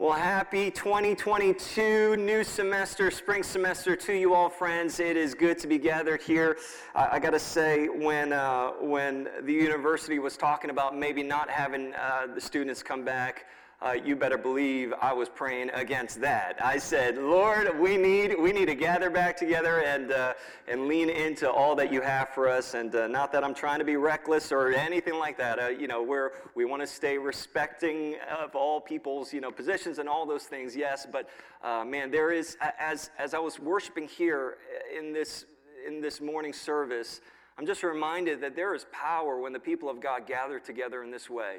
Well, happy 2022 new semester, spring semester to you all, friends. It is good to be gathered here. I, I got to say, when uh, when the university was talking about maybe not having uh, the students come back uh, you better believe I was praying against that. I said, Lord, we need we need to gather back together and uh, and lean into all that you have for us. And uh, not that I'm trying to be reckless or anything like that. Uh, you know, we're we want to stay respecting of all people's you know positions and all those things. Yes, but uh, man, there is as as I was worshiping here in this in this morning service. I'm just reminded that there is power when the people of God gather together in this way.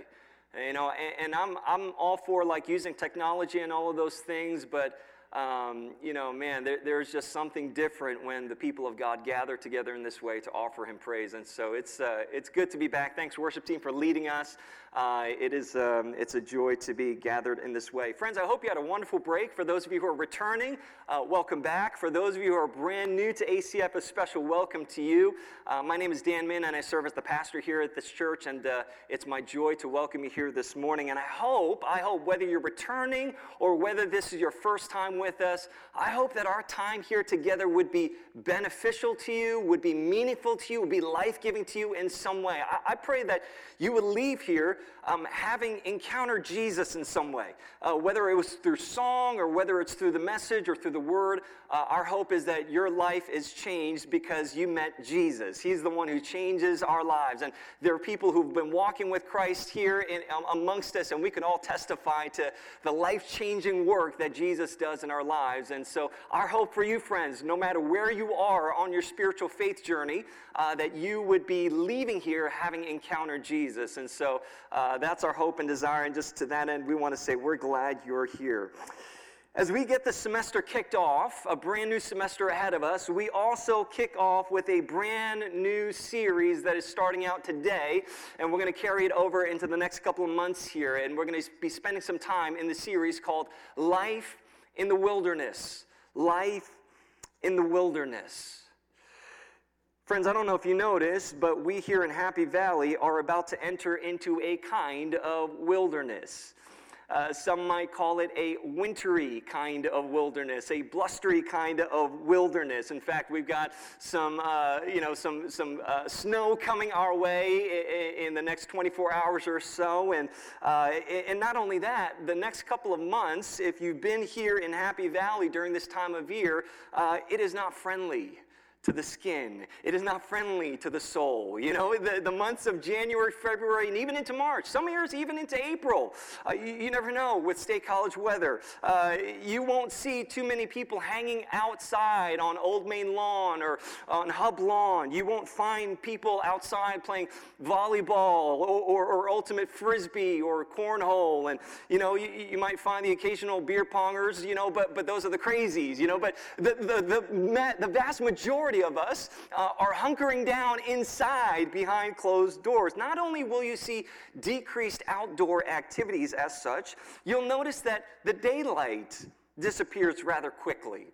You know, and, and, I'm, I'm all for like using technology and all of those things, but um, you know, man, there, there's just something different when the people of God gather together in this way to offer Him praise. And so it's, uh, it's good to be back. Thanks, worship team, for leading us. Uh, it is, um, it's a joy to be gathered in this way. Friends, I hope you had a wonderful break. For those of you who are returning, uh, welcome back. For those of you who are brand new to ACF, a special welcome to you. Uh, my name is Dan Min, and I serve as the pastor here at this church. And uh, it's my joy to welcome you here this morning. And I hope, I hope, whether you're returning or whether this is your first time with us. I hope that our time here together would be beneficial to you, would be meaningful to you, would be life giving to you in some way. I, I, pray that you would leave here um, having encountered Jesus in some way, uh, whether it was through song or whether it's through the message or through the word. Uh, our hope is that your life is changed because you met Jesus. He's the one who changes our lives. And there are people who've been walking with Christ here in, um, amongst us, and we can all testify to the life changing work that Jesus does in our lives. And so, our hope for you, friends, no matter where you are on your spiritual faith journey, uh, that you would be leaving here having encountered Jesus. And so, uh, that's our hope and desire. And just to that end, we want to say, we're glad you're here. As we get the semester kicked off, a brand new semester ahead of us, we also kick off with a brand new series that is starting out today, and we're going to carry it over into the next couple of months here. And we're going to be spending some time in the series called Life in the Wilderness. Life in the Wilderness. Friends, I don't know if you noticed, but we here in Happy Valley are about to enter into a kind of wilderness. Uh, some might call it a wintry kind of wilderness, a blustery kind of wilderness. In fact, we've got some, uh, you know, some, some uh, snow coming our way in, in, the next 24 hours or so. And, uh, and not only that, the next couple of months, if you've been here in Happy Valley during this time of year, uh, it is not friendly to the skin. It is not friendly to the soul. You know, the, the months of January, February, and even into March, some years even into April. Uh, you, you, never know with State College weather. Uh, you won't see too many people hanging outside on Old Main Lawn or on Hub Lawn. You won't find people outside playing volleyball or, or, or ultimate frisbee or cornhole. And, you know, you, you, might find the occasional beer pongers, you know, but, but those are the crazies, you know. But the, the, the, the vast majority majority of us uh, are hunkering down inside behind closed doors. Not only will you see decreased outdoor activities as such, you'll notice that the daylight disappears rather quickly.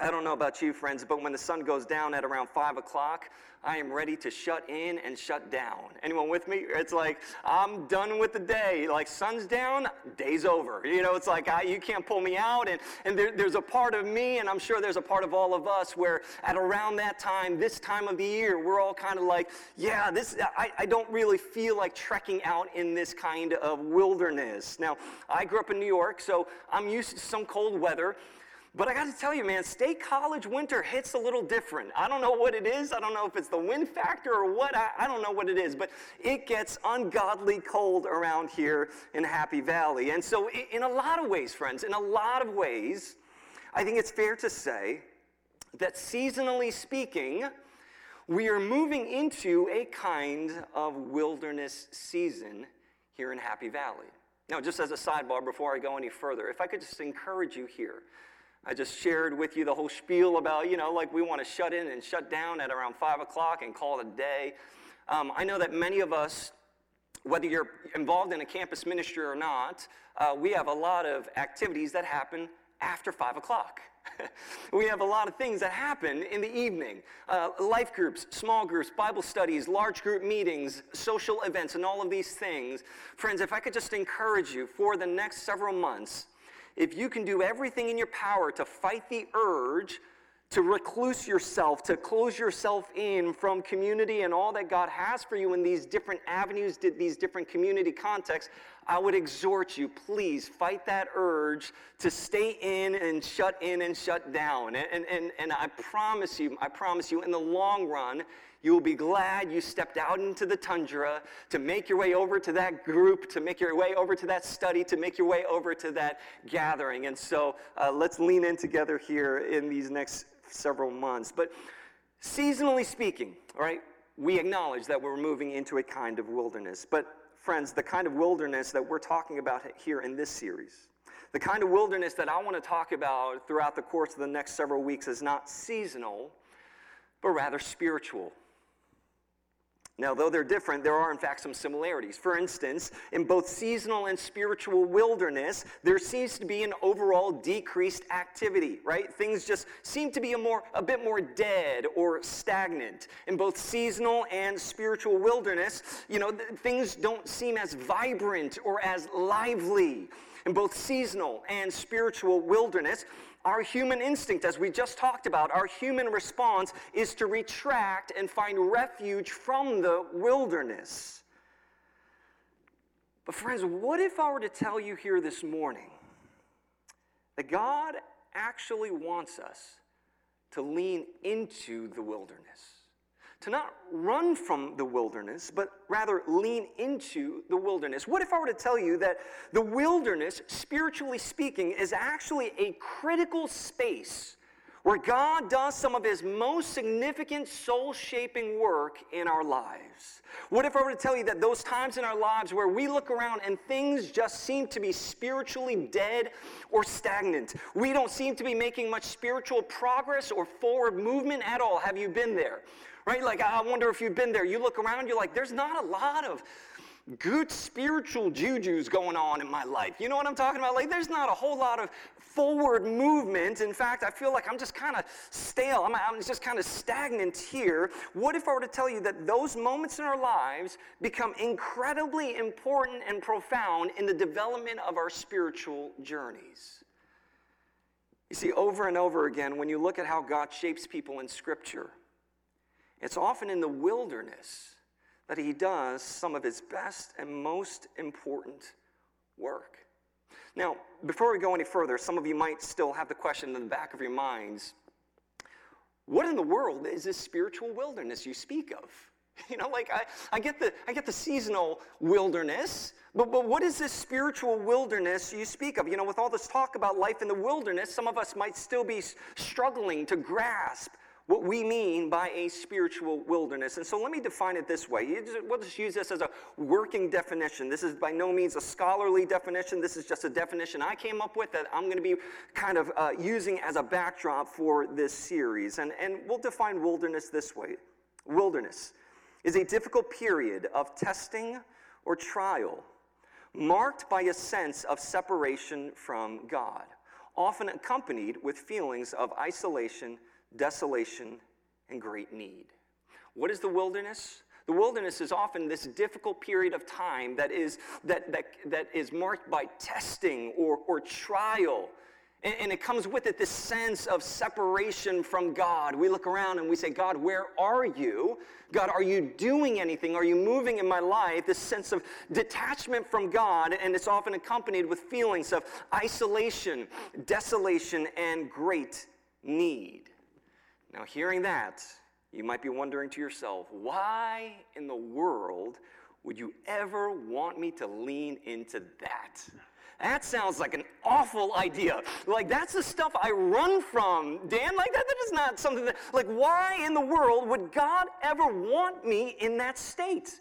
I don't know about you, friends, but when the sun goes down at around 5 o'clock, I am ready to shut in and shut down. Anyone with me? It's like, I'm done with the day. Like, sun's down, day's over. You know, it's like, I, you can't pull me out. And, and there, there's a part of me, and I'm sure there's a part of all of us, where at around that time, this time of the year, we're all kind of like, yeah, this, I, I don't really feel like trekking out in this kind of wilderness. Now, I grew up in New York, so I'm used to some cold weather. But I got to tell you, man, state college winter hits a little different. I don't know what it is. I don't know if it's the wind factor or what. I, I, don't know what it is. But it gets ungodly cold around here in Happy Valley. And so, in a lot of ways, friends, in a lot of ways, I think it's fair to say that seasonally speaking, we are moving into a kind of wilderness season here in Happy Valley. Now, just as a sidebar before I go any further, if I could just encourage you here I just shared with you the whole spiel about, you know, like we want to shut in and shut down at around 5 o'clock and call it a day. Um, I know that many of us, whether you're involved in a campus ministry or not, uh, we have a lot of activities that happen after 5 o'clock. we have a lot of things that happen in the evening uh, life groups, small groups, Bible studies, large group meetings, social events, and all of these things. Friends, if I could just encourage you for the next several months, if you can do everything in your power to fight the urge to recluse yourself, to close yourself in from community and all that God has for you in these different avenues, these different community contexts, I would exhort you, please fight that urge to stay in and shut in and shut down. And, and, and I promise you, I promise you, in the long run, you will be glad you stepped out into the tundra to make your way over to that group, to make your way over to that study, to make your way over to that gathering. And so uh, let's lean in together here in these next several months. But seasonally speaking, all right, we acknowledge that we're moving into a kind of wilderness. But friends, the kind of wilderness that we're talking about here in this series, the kind of wilderness that I want to talk about throughout the course of the next several weeks is not seasonal, but rather spiritual. Now, though they're different, there are in fact some similarities. For instance, in both seasonal and spiritual wilderness, there seems to be an overall decreased activity, right? Things just seem to be a more a bit more dead or stagnant. In both seasonal and spiritual wilderness, you know, th- things don't seem as vibrant or as lively. In both seasonal and spiritual wilderness, our human instinct, as we just talked about, our human response is to retract and find refuge from the wilderness. But, friends, what if I were to tell you here this morning that God actually wants us to lean into the wilderness? To not run from the wilderness, but rather lean into the wilderness. What if I were to tell you that the wilderness, spiritually speaking, is actually a critical space where God does some of his most significant soul shaping work in our lives? What if I were to tell you that those times in our lives where we look around and things just seem to be spiritually dead or stagnant? We don't seem to be making much spiritual progress or forward movement at all. Have you been there? Right? Like, I wonder if you've been there. You look around, you're like, there's not a lot of good spiritual jujus going on in my life. You know what I'm talking about? Like, there's not a whole lot of forward movement. In fact, I feel like I'm just kind of stale. I'm, I'm just kind of stagnant here. What if I were to tell you that those moments in our lives become incredibly important and profound in the development of our spiritual journeys? You see, over and over again, when you look at how God shapes people in Scripture, it's often in the wilderness that he does some of his best and most important work. Now, before we go any further, some of you might still have the question in the back of your minds what in the world is this spiritual wilderness you speak of? You know, like I, I, get the, I get the seasonal wilderness, but, but what is this spiritual wilderness you speak of? You know, with all this talk about life in the wilderness, some of us might still be struggling to grasp what we mean by a spiritual wilderness. And so let me define it this way. We'll just use this as a working definition. This is by no means a scholarly definition. This is just a definition I came up with that I'm going to be kind of uh, using as a backdrop for this series. And, and we'll define wilderness this way Wilderness is a difficult period of testing or trial marked by a sense of separation from God, often accompanied with feelings of isolation desolation, and great need. What is the wilderness? The wilderness is often this difficult period of time that is, that, that, that is marked by testing or, or trial. And, and it comes with it this sense of separation from God. We look around and we say, God, where are you? God, are you doing anything? Are you moving in my life? This sense of detachment from God, and it's often accompanied with feelings of isolation, desolation, and great need. Now, hearing that, you might be wondering to yourself, why in the world would you ever want me to lean into that? That sounds like an awful idea. Like, that's the stuff I run from, Dan. Like, that, that is not something that, like, why in the world would God ever want me in that state?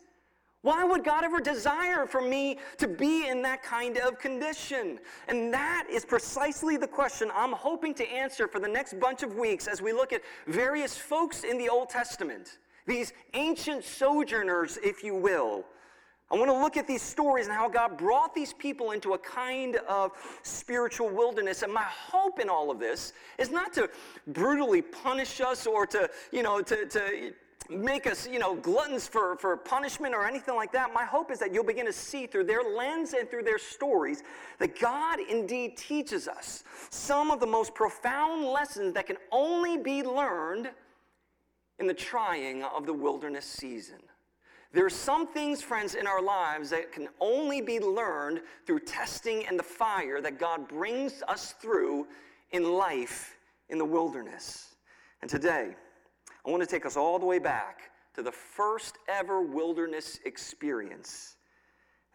Why would God ever desire for me to be in that kind of condition? And that is precisely the question I'm hoping to answer for the next bunch of weeks as we look at various folks in the Old Testament, these ancient sojourners, if you will. I want to look at these stories and how God brought these people into a kind of spiritual wilderness. And my hope in all of this is not to brutally punish us or to, you know, to, to make us, you know, gluttons for, for punishment or anything like that. My hope is that you'll begin to see through their lens and through their stories that God indeed teaches us some of the most profound lessons that can only be learned in the trying of the wilderness season. There are some things, friends, in our lives that can only be learned through testing and the fire that God brings us through in life in the wilderness. And today, I want to take us all the way back to the first ever wilderness experience.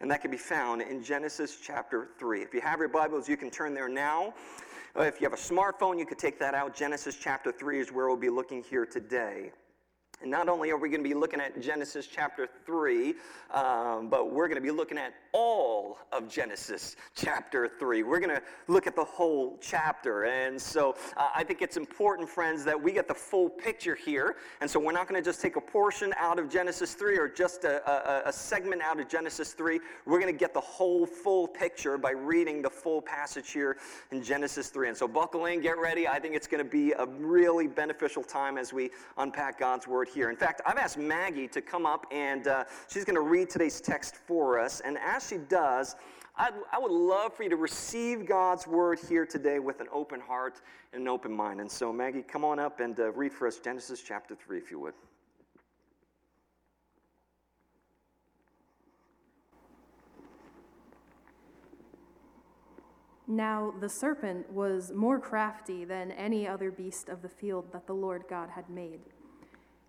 And that can be found in Genesis chapter 3. If you have your Bibles, you can turn there now. Uh, if you have a smartphone, you could take that out. Genesis chapter 3 is where we'll be looking here today. And not only are we going to be looking at Genesis chapter 3, um, but we're going to be looking at all of Genesis chapter 3. We're going to look at the whole chapter. And so uh, I think it's important, friends, that we get the full picture here. And so we're not going to just take a portion out of Genesis 3 or just a, a, a segment out of Genesis 3. We're going to get the whole full picture by reading the full passage here in Genesis 3. And so buckle in, get ready. I think it's going to be a really beneficial time as we unpack God's word here. In fact, I've asked Maggie to come up and uh, she's going to read today's text for us. And as she does, I'd, I would love for you to receive God's word here today with an open heart and an open mind. And so, Maggie, come on up and uh, read for us Genesis chapter 3, if you would. Now the serpent was more crafty than any other beast of the field that the Lord God had made.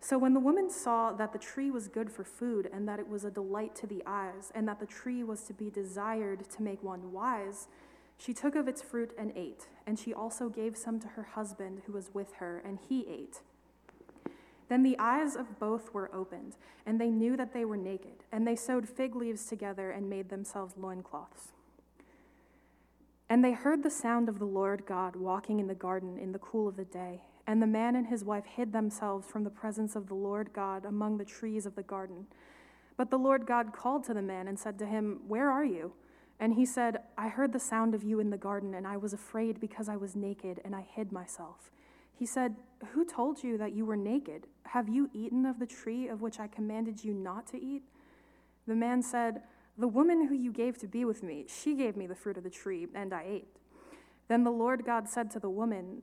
So when the woman saw that the tree was good for food, and that it was a delight to the eyes, and that the tree was to be desired to make one wise, she took of its fruit and ate. And she also gave some to her husband who was with her, and he ate. Then the eyes of both were opened, and they knew that they were naked, and they sewed fig leaves together and made themselves loincloths. And they heard the sound of the Lord God walking in the garden in the cool of the day. And the man and his wife hid themselves from the presence of the Lord God among the trees of the garden. But the Lord God called to the man and said to him, Where are you? And he said, I heard the sound of you in the garden, and I was afraid because I was naked, and I hid myself. He said, Who told you that you were naked? Have you eaten of the tree of which I commanded you not to eat? The man said, The woman who you gave to be with me, she gave me the fruit of the tree, and I ate. Then the Lord God said to the woman,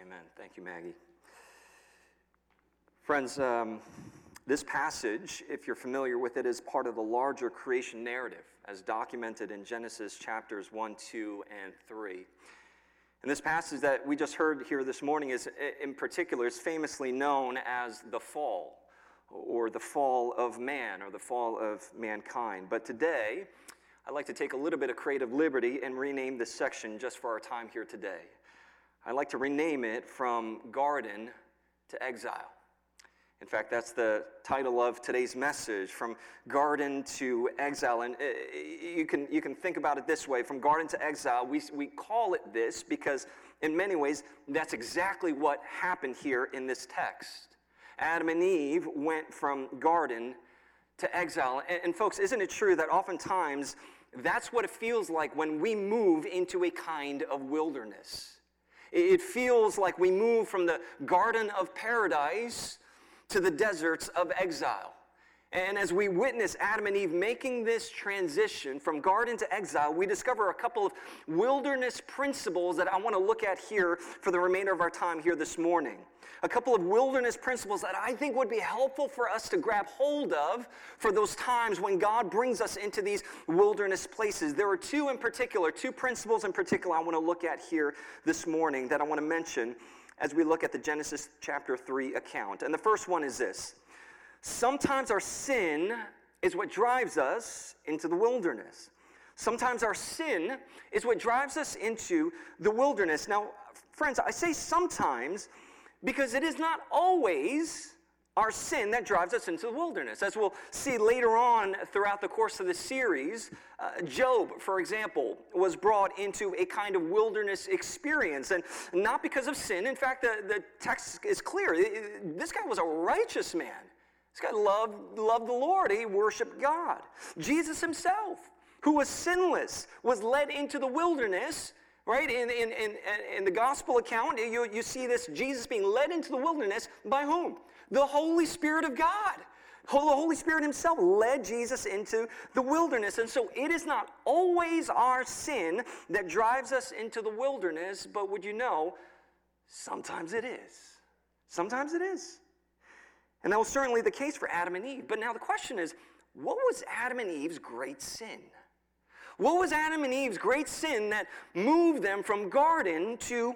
Amen. Thank you, Maggie. Friends, um, this passage, if you're familiar with it, is part of the larger creation narrative as documented in Genesis chapters 1, 2, and 3. And this passage that we just heard here this morning is, in particular, is famously known as the fall, or the fall of man, or the fall of mankind. But today, I'd like to take a little bit of creative liberty and rename this section just for our time here today. I'd like to rename it from garden to exile. In fact, that's the title of today's message From Garden to Exile. And uh, you can, you can think about it this way From Garden to Exile, we, we call it this because, in many ways, that's exactly what happened here in this text. Adam and Eve went from garden to exile. And, and folks, isn't it true that oftentimes that's what it feels like when we move into a kind of wilderness? It feels like we move from the Garden of Paradise to the deserts of exile. And as we witness Adam and Eve making this transition from garden to exile, we discover a couple of wilderness principles that I want to look at here for the remainder of our time here this morning. A couple of wilderness principles that I think would be helpful for us to grab hold of for those times when God brings us into these wilderness places. There are two in particular, two principles in particular I want to look at here this morning that I want to mention as we look at the Genesis chapter 3 account. And the first one is this Sometimes our sin is what drives us into the wilderness. Sometimes our sin is what drives us into the wilderness. Now, friends, I say sometimes because it is not always our sin that drives us into the wilderness. As we'll see later on throughout the course of the series, uh, Job, for example, was brought into a kind of wilderness experience, and not because of sin. In fact, the, the text is clear. This guy was a righteous man. This guy loved, loved the Lord. He worshiped God. Jesus himself, who was sinless, was led into the wilderness right? In, in, in, in the gospel account, you, you see this Jesus being led into the wilderness by whom? The Holy Spirit of God. The Holy Spirit Himself led Jesus into the wilderness. And so it is not always our sin that drives us into the wilderness, but would you know, sometimes it is. Sometimes it is. And that was certainly the case for Adam and Eve. But now the question is what was Adam and Eve's great sin? What was Adam and Eve's great sin that moved them from garden to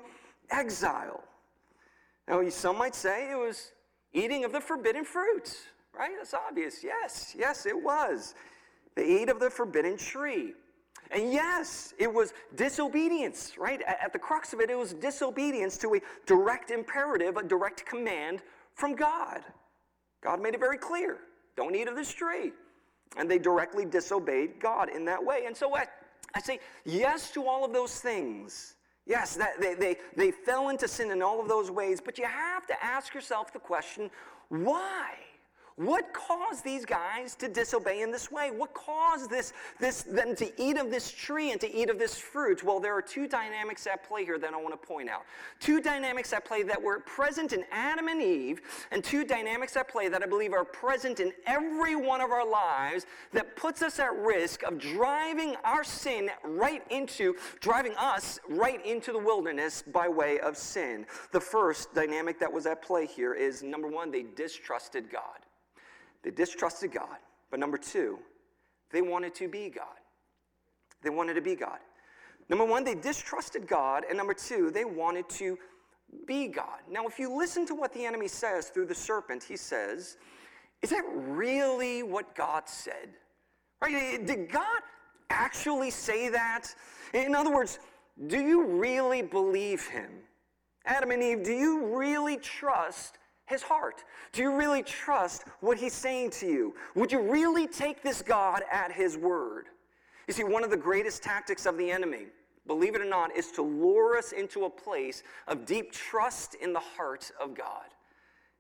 exile? Now, some might say it was eating of the forbidden fruit, right? That's obvious. Yes, yes, it was. They ate of the forbidden tree. And yes, it was disobedience, right? At the crux of it, it was disobedience to a direct imperative, a direct command from God. God made it very clear don't eat of this tree. And they directly disobeyed God in that way. And so I, say yes to all of those things. Yes, that they, they, they fell into sin in all of those ways, but you have to ask yourself the question why? What caused these guys to disobey in this way? What caused this, this, them to eat of this tree and to eat of this fruit? Well, there are two dynamics at play here that I want to point out. Two dynamics at play that were present in Adam and Eve, and two dynamics at play that I believe are present in every one of our lives that puts us at risk of driving our sin right into, driving us right into the wilderness by way of sin. The first dynamic that was at play here is number one, they distrusted God. They distrusted God. But number two, they wanted to be God. They wanted to be God. Number one, they distrusted God. And number two, they wanted to be God. Now, if you listen to what the enemy says through the serpent, he says, Is that really what God said? Right? Eh, did God actually say that? In other words, do you really believe him? Adam and Eve, do you really trust his heart? Do you really trust what he's saying to you? Would you really take this God at his word? You see, one of the greatest tactics of the enemy, believe it or not, is to lure us into a place of deep trust in the heart of God.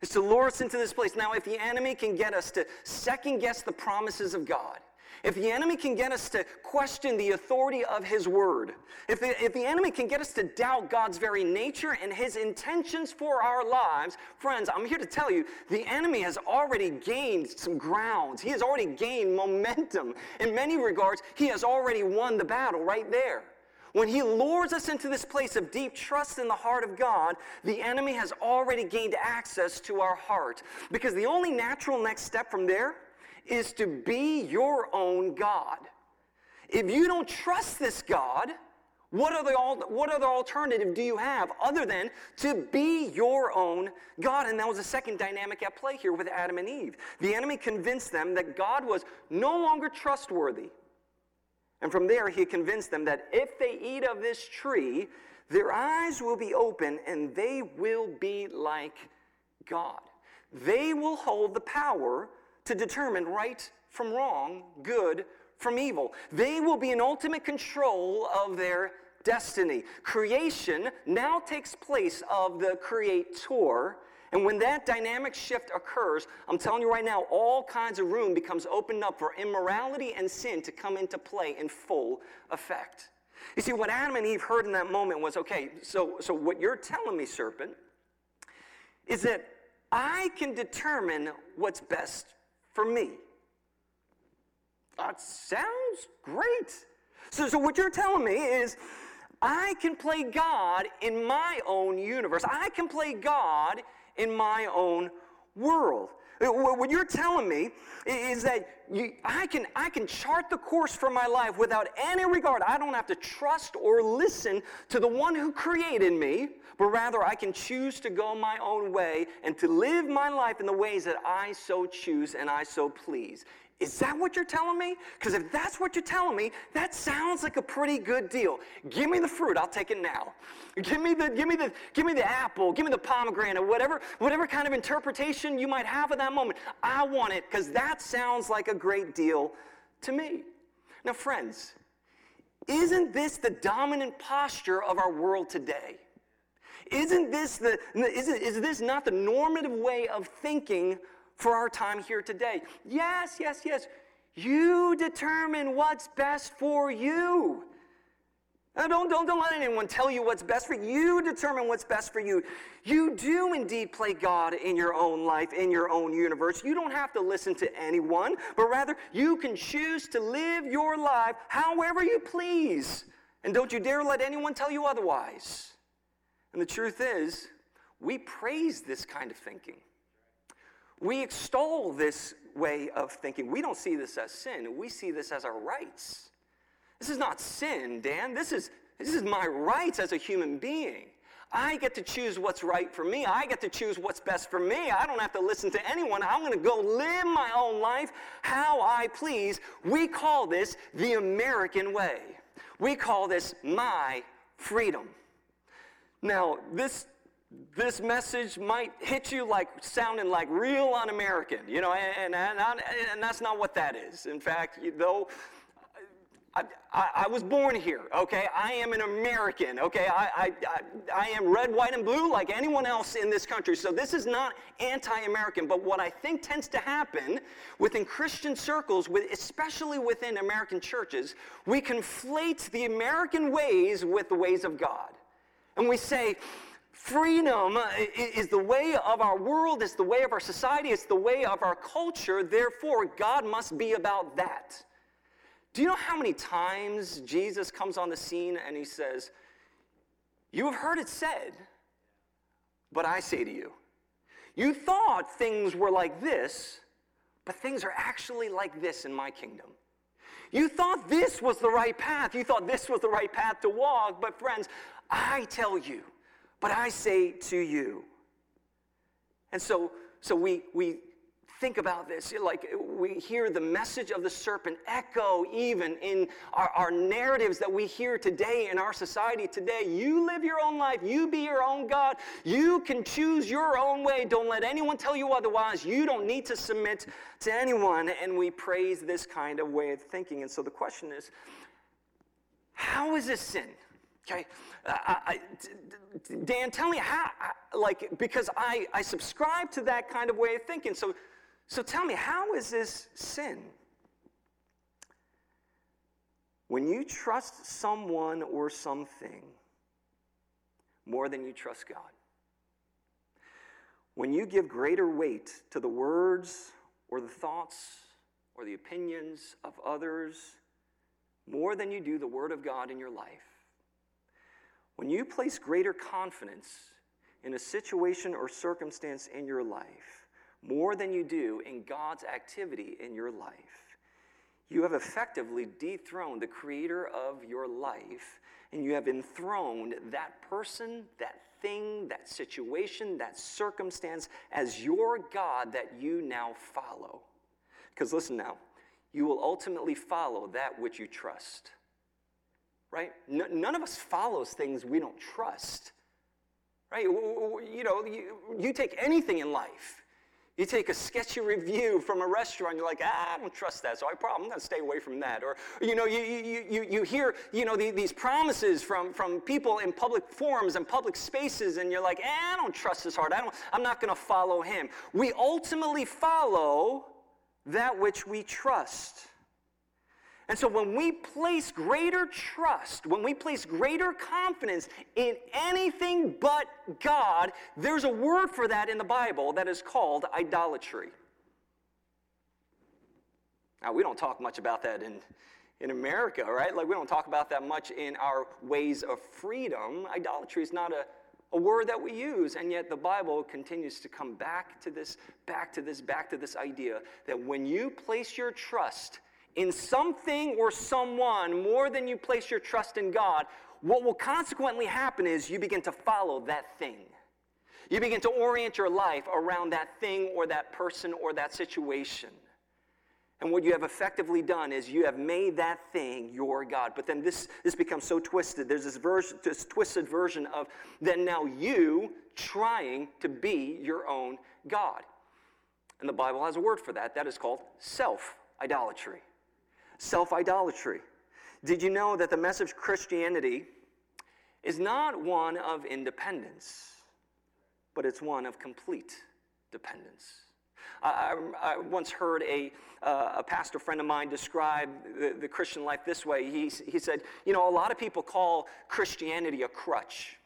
Is to lure us into this place. Now, if the enemy can get us to second guess the promises of God, if the enemy can get us to question the authority of his word, if the, if the enemy can get us to doubt God's very nature and his intentions for our lives, friends, I'm here to tell you the enemy has already gained some ground. He has already gained momentum. In many regards, he has already won the battle right there. When he lures us into this place of deep trust in the heart of God, the enemy has already gained access to our heart. Because the only natural next step from there is to be your own God. If you don't trust this God, what other, what other alternative do you have other than to be your own God? And that was the second dynamic at play here with Adam and Eve. The enemy convinced them that God was no longer trustworthy. And from there, he convinced them that if they eat of this tree, their eyes will be open and they will be like God. They will hold the power to determine right from wrong, good from evil. They will be in ultimate control of their destiny. Creation now takes place of the creator. And when that dynamic shift occurs, I'm telling you right now, all kinds of room becomes opened up for immorality and sin to come into play in full effect. You see, what Adam and Eve heard in that moment was okay, so, so what you're telling me, serpent, is that I can determine what's best for me. That sounds great. So, so what you're telling me is I can play God in my own universe. I can play God in my own world. What you're telling me is that you, I, can, I can chart the course for my life without any regard. I don't have to trust or listen to the one who created me, but rather I can choose to go my own way and to live my life in the ways that I so choose and I so please. Is that what you're telling me? Because if that's what you're telling me, that sounds like a pretty good deal. Give me the fruit, I'll take it now. Give me the, give me the, give me the apple, give me the pomegranate, whatever, whatever kind of interpretation you might have at that moment. I want it because that sounds like a great deal to me. Now, friends, isn't this the dominant posture of our world today? Isn't this the, isn't, is this not the normative way of thinking for our time here today. Yes, yes, yes. You determine what's best for you. Now, don't, don't, don't let anyone tell you what's best for you. You determine what's best for you. You do indeed play God in your own life, in your own universe. You don't have to listen to anyone, but rather you can choose to live your life however you please. And don't you dare let anyone tell you otherwise. And the truth is, we praise this kind of thinking. We extol this way of thinking. We don't see this as sin, we see this as our rights. This is not sin, Dan. This is, this is my rights as a human being. I get to choose what's right for me. I get to choose what's best for me. I don't have to listen to anyone. I'm going to go live my own life how I please. We call this the American way. We call this my freedom. Now, this this message might hit you like sounding like real un-American, you know, and, and, and, that's not what that is. In fact, though I, I, I, was born here, okay? I am an American, okay? I, I, I am red, white, and blue like anyone else in this country. So this is not anti-American. But what I think tends to happen within Christian circles, with, especially within American churches, we conflate the American ways with the ways of God. And we say, Freedom is the way of our world, it's the way of our society, it's the way of our culture. Therefore, God must be about that. Do you know how many times Jesus comes on the scene and he says, You have heard it said, but I say to you, you thought things were like this, but things are actually like this in my kingdom. You thought this was the right path. You thought this was the right path to walk. But, friends, I tell you, but I say to you. And so, so we, we think about this. Like we hear the message of the serpent echo even in our, our narratives that we hear today in our society today. You live your own life. You be your own God. You can choose your own way. Don't let anyone tell you otherwise. You don't need to submit to anyone. And we praise this kind of way of thinking. And so the question is, how is this sin? Okay, Dan, tell me how, like, because I, I subscribe to that kind of way of thinking. So, so tell me, how is this sin? When you trust someone or something more than you trust God, when you give greater weight to the words or the thoughts or the opinions of others more than you do the Word of God in your life, When you place greater confidence in a situation or circumstance in your life more than you do in God's activity in your life, you have effectively dethroned the creator of your life and you have enthroned that person, that thing, that situation, that circumstance as your God that you now follow. Because listen now, you will ultimately follow that which you trust. Right? none of us follows things we don't trust. Right? You know, you, you take anything in life you take a sketchy review from a restaurant, you're like, ah, I don't trust that, so I probably, I'm going to stay away from that. Or, you know, you, you, you, you hear, you know, the, these promises from, from people in public forums and public spaces, and you're like, eh, I don't trust this heart. I don't, I'm not going to follow him. We ultimately follow that which we trust. And so when we place greater trust, when we place greater confidence in anything but God, there's a word for that in the Bible that is called idolatry. Now, we don't talk much about that in, in America, right? Like, we don't talk about that much in our ways of freedom. Idolatry is not a, a word that we use, and yet the Bible continues to come back to this, back to this, back to this idea that when you place your trust in something or someone more than you place your trust in God, what will consequently happen is you begin to follow that thing. You begin to orient your life around that thing or that person or that situation. And what you have effectively done is you have made that thing your God. But then this, this becomes so twisted. There's this, this twisted version of then now you trying to be your own God. And the Bible has a word for that. That is called self idolatry self idolatry. Did you know that the message of Christianity is not one of independence, but it's one of complete dependence? I, I, once heard a, uh, a pastor friend of mine describe the, the Christian life this way. He, he said, You know, a lot of people call Christianity a crutch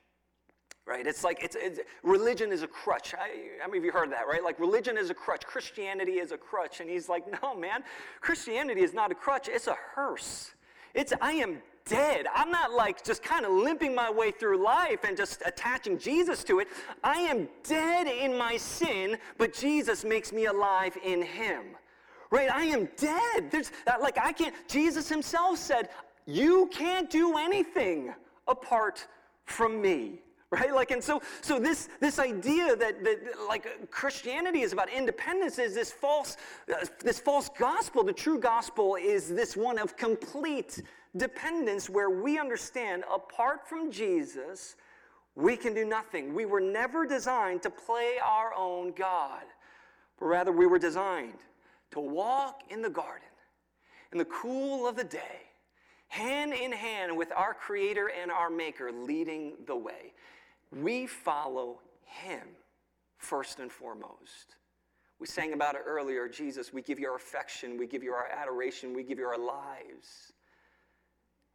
right? It's like it's, it's, religion is a crutch. I, many of you heard that, right? Like religion is a crutch, Christianity is a crutch, and he's like, no, man, Christianity is not a crutch. It's a hearse. It's I am dead. I'm not like just kind of limping my way through life and just attaching Jesus to it. I am dead in my sin, but Jesus makes me alive in Him. Right? I am dead. There's that like I can't. Jesus Himself said, "You can't do anything apart from me." Right? Like and so so this this idea that, that like christianity is about independence is this false uh, this false gospel. The true gospel is this one of complete dependence where we understand apart from jesus we can do nothing. We were never designed to play our own god but rather we were designed to walk in the garden in the cool of the day hand in hand with our creator and our maker leading the way we follow him first and foremost. We sang about it earlier Jesus, we give you our affection, we give you our adoration, we give you our lives.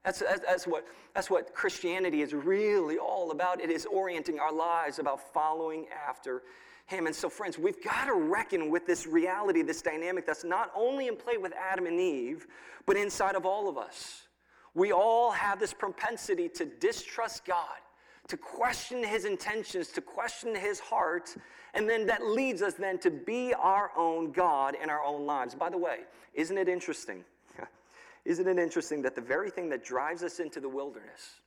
That's, that's, what, that's what Christianity is really all about. It is orienting our lives about following after Him. And so, friends, we've got to reckon with this reality, this dynamic that's not only in play with Adam and Eve, but inside of all of us. We all have this propensity to distrust God to question his intentions, to question his heart, and then that leads us then to be our own God in our own lives. By the way, isn't it interesting? isn't it interesting that the very thing that drives us into the wilderness,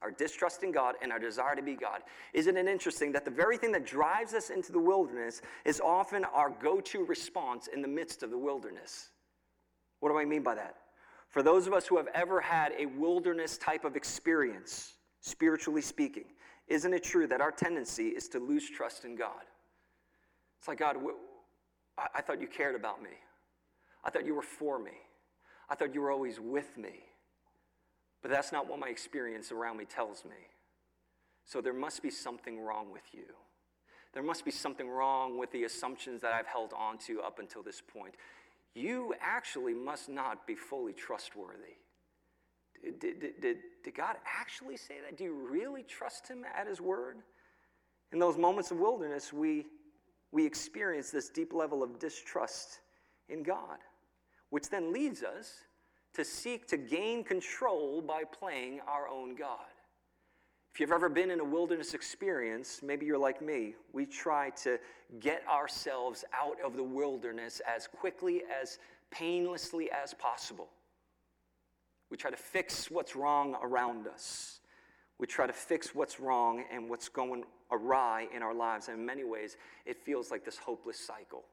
our distrust in God and our desire to be God, isn't it interesting that the very thing that drives us into the wilderness is often our go to response in the midst of the wilderness? What do I mean by that? For those of us who have ever had a wilderness type of experience, spiritually speaking. Isn't it true that our tendency is to lose trust in God? It's like, God, I thought you cared about me. I thought you were for me. I thought you were always with me. But that's not what my experience around me tells me. So there must be something wrong with you. There must be something wrong with the assumptions that I've held on to up until this point. You actually must not be fully trustworthy. Did, did, did, did God actually say that? Do you really trust Him at His word? In those moments of wilderness, we, we experience this deep level of distrust in God, which then leads us to seek to gain control by playing our own God. If you've ever been in a wilderness experience, maybe you're like me, we try to get ourselves out of the wilderness as quickly, as painlessly as possible. We try to fix what's wrong around us. We try to fix what's wrong and what's going awry in our lives. And in many ways, it feels like this hopeless cycle.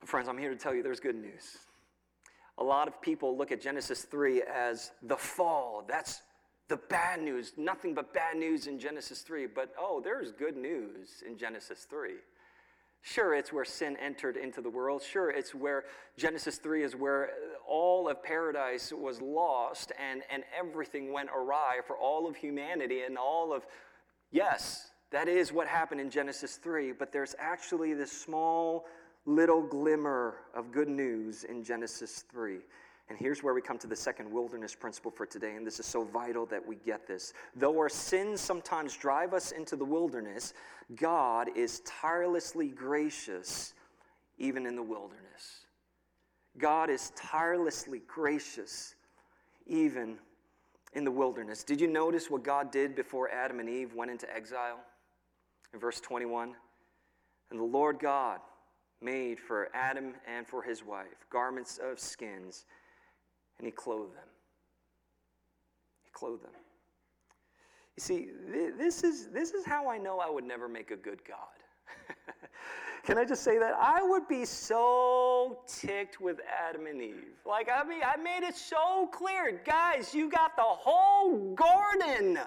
But, friends, I'm here to tell you there's good news. A lot of people look at Genesis 3 as the fall. That's the bad news. Nothing but bad news in Genesis 3. But oh, there's good news in Genesis 3. Sure, it's where sin entered into the world. Sure, it's where Genesis 3 is where all of paradise was lost and, and everything went awry for all of humanity and all of, yes, that is what happened in Genesis 3, but there's actually this small little glimmer of good news in Genesis 3. And here's where we come to the second wilderness principle for today, and this is so vital that we get this. Though our sins sometimes drive us into the wilderness, God is tirelessly gracious even in the wilderness. God is tirelessly gracious even in the wilderness. Did you notice what God did before Adam and Eve went into exile? In verse 21, and the Lord God made for Adam and for his wife garments of skins and he clothed them. He clothed them. You see, this is, this is how I know I would never make a good God. Can I just say that? I would be so ticked with Adam and Eve. Like, I mean, I made it so clear. Guys, you got the whole garden.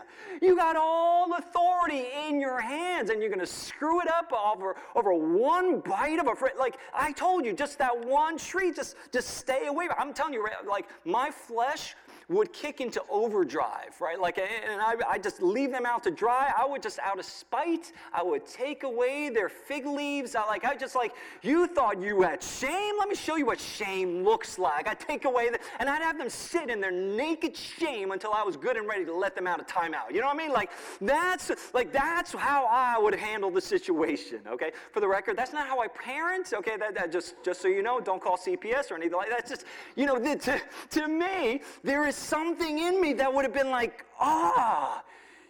You got all authority in your hands, and you're going to screw it up over, over one bite of a fruit. Like, I told you, just that one tree, just, just stay away. I'm telling you, like, my flesh would kick into overdrive, right? Like, and I, I just leave them out to dry. I would just, out of spite, I would take away their fig leaves. I like, I just like, you thought you had shame? Let me show you what shame looks like. I take away the, and I'd have them sit in their naked shame until I was good and ready to let them out of timeout. You know what I mean? Like, that's like that's how I would handle the situation. Okay, for the record, that's not how I parent. Okay, that, that just just so you know, don't call CPS or anything like that. That's just you know, the, to to me, there is something in me that would have been like, ah,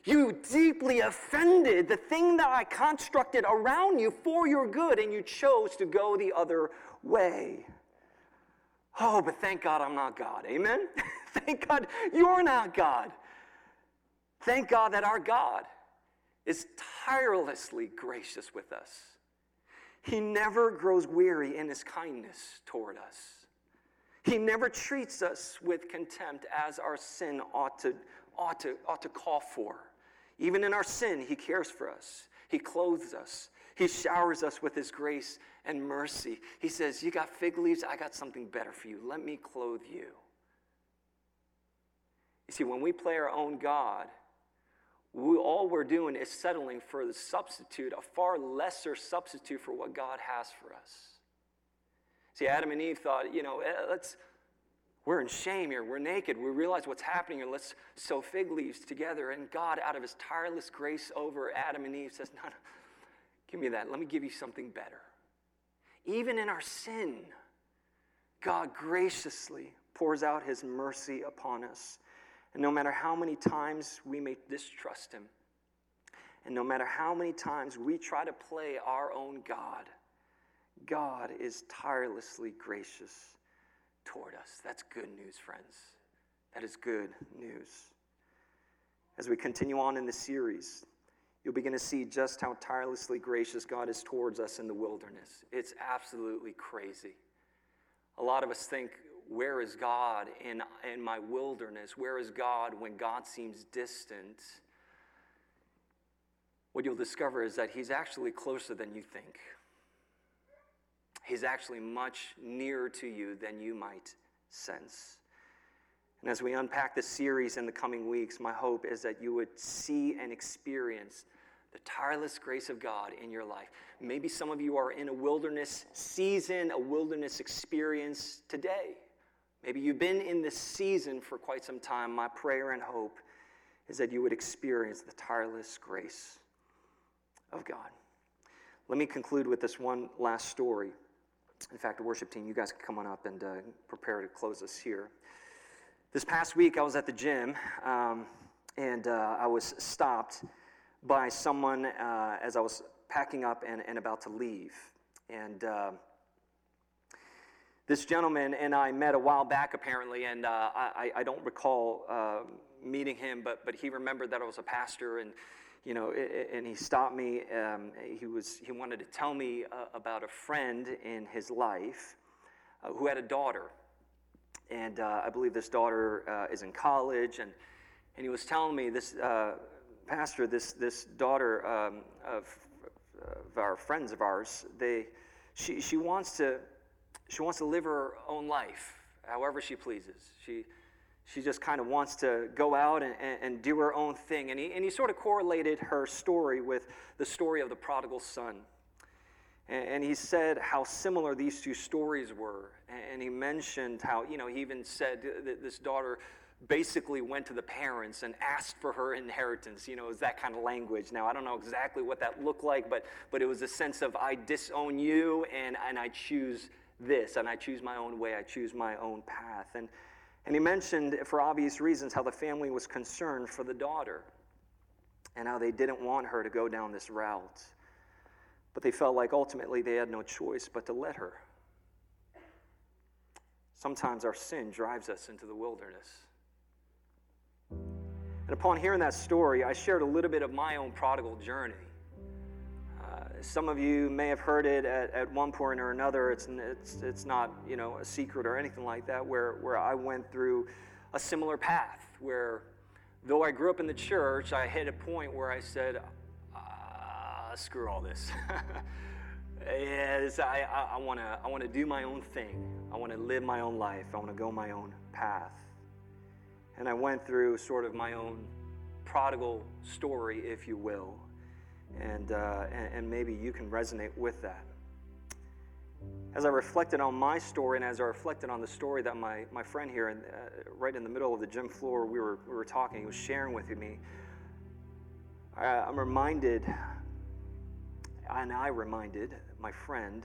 you deeply offended the thing that I constructed around you for your good, and you chose to go the other way. Oh, but thank God I'm not God. Amen? thank God you're not God. Thank God that our God is tirelessly gracious with us. He never grows weary in his kindness toward us. He never treats us with contempt as our sin ought to, ought to, ought to call for. Even in our sin, He cares for us. He clothes us. He showers us with His grace and mercy. He says, You got fig leaves? I got something better for you. Let me clothe you. You see, when we play our own God, we, all we're doing is settling for the substitute, a far lesser substitute for what God has for us. See, Adam and Eve thought, you know, eh, let's, we're in shame here. We're naked. We realize what's happening here. Let's sew fig leaves together. And God, out of his tireless grace over Adam and Eve, says, No, no, give me that. Let me give you something better. Even in our sin, God graciously pours out his mercy upon us. And no matter how many times we may distrust him, and no matter how many times we try to play our own God, God is tirelessly gracious toward us. That's good news, friends. That is good news. As we continue on in the series, you'll begin to see just how tirelessly gracious God is towards us in the wilderness. It's absolutely crazy. A lot of us think, where is God in, in my wilderness? Where is God when God seems distant? What you'll discover is that He's actually closer than you think. He's actually much nearer to you than you might sense. And as we unpack this series in the coming weeks, my hope is that you would see and experience the tireless grace of God in your life. Maybe some of you are in a wilderness season, a wilderness experience today. Maybe you've been in this season for quite some time. My prayer and hope is that you would experience the tireless grace of God. Let me conclude with this one last story. In fact, the worship team, you guys can come on up and uh, prepare to close us here. This past week, I was at the gym um, and uh, I was stopped by someone uh, as I was packing up and, and about to leave. And uh, this gentleman and I met a while back, apparently, and uh, I, I, don't recall uh, meeting him, but, but he remembered that I was a pastor, and you know, and he stopped me. Um, he was he wanted to tell me uh, about a friend in his life uh, who had a daughter, and uh, I believe this daughter uh, is in college, and and he was telling me this pastor, this this daughter um, of, of our friends of ours, they she she wants to she wants to live her own life however she pleases. She, she just kind of wants to go out and, and, and, do her own thing. And he, and he sort of correlated her story with the story of the prodigal son. And, and he said how similar these two stories were. And he mentioned how, you know, he even said that this daughter basically went to the parents and asked for her inheritance. You know, it was that kind of language. Now, I don't know exactly what that looked like, but, but it was a sense of I disown you and, and I choose this, and I choose my own way, I choose my own path. And, and he mentioned, for obvious reasons, how the family was concerned for the daughter and how they didn't want her to go down this route. But they felt like ultimately they had no choice but to let her. Sometimes our sin drives us into the wilderness. And upon hearing that story, I shared a little bit of my own prodigal journey some of you may have heard it at, at one point or another. It's, it's, it's not, you know, a secret or anything like that, where, where I went through a similar path, where though I grew up in the church, I hit a point where I said, ah, screw all this. yes, I, I, I want to I wanna do my own thing. I want to live my own life. I want to go my own path. And I went through sort of my own prodigal story, if you will and, uh, and, and maybe you can resonate with that. As I reflected on my story and as I reflected on the story that my, my friend here, in, uh, right in the middle of the gym floor, we were, we were talking, he was sharing with me, I, I'm reminded, and I reminded my friend,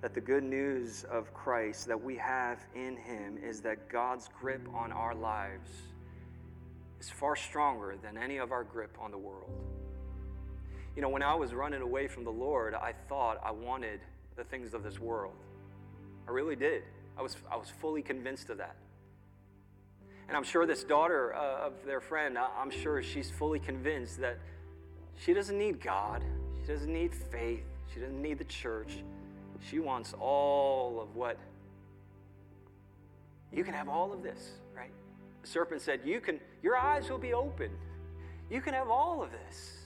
that the good news of Christ that we have in Him is that God's grip on our lives is far stronger than any of our grip on the world. You know, when I was running away from the Lord, I thought I wanted the things of this world. I really did. I was, I was fully convinced of that. And I'm sure this daughter uh, of their friend, I'm sure she's fully convinced that she doesn't need God. She doesn't need faith. She doesn't need the church. She wants all of what you can have all of this, right? The serpent said, You can, your eyes will be open. You can have all of this.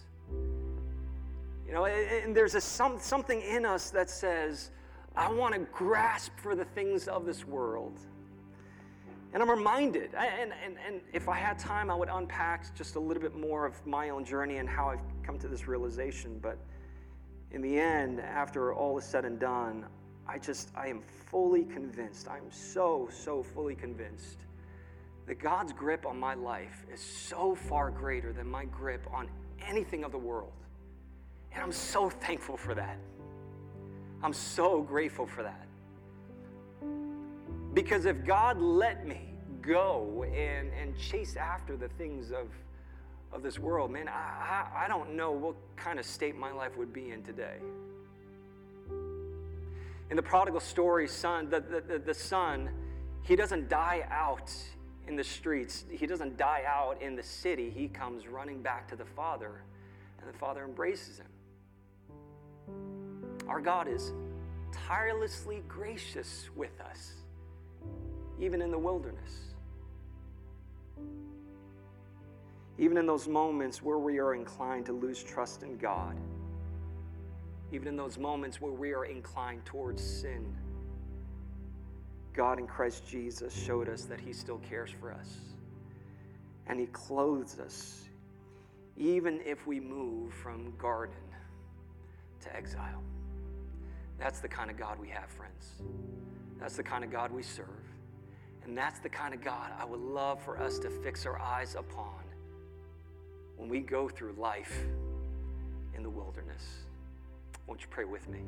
You know, and there's a some, something in us that says, I want to grasp for the things of this world. And I'm reminded, and, and, and if I had time, I would unpack just a little bit more of my own journey and how I've come to this realization. But in the end, after all is said and done, I just, I am fully convinced, I'm so, so fully convinced that God's grip on my life is so far greater than my grip on anything of the world. And I'm so thankful for that. I'm so grateful for that. Because if God let me go and, and chase after the things of, of this world, man, I, I, I don't know what kind of state my life would be in today. In the prodigal story, son, the, the, the son, he doesn't die out in the streets. He doesn't die out in the city. He comes running back to the father, and the father embraces him. Our God is tirelessly gracious with us, even in the wilderness. Even in those moments where we are inclined to lose trust in God, even in those moments where we are inclined towards sin, God in Christ Jesus showed us that He still cares for us. And He clothes us, even if we move from garden to exile. That's the kind of God we have, friends. That's the kind of God we serve. And that's the kind of God I would love for us to fix our eyes upon when we go through life in the wilderness. Won't you pray with me?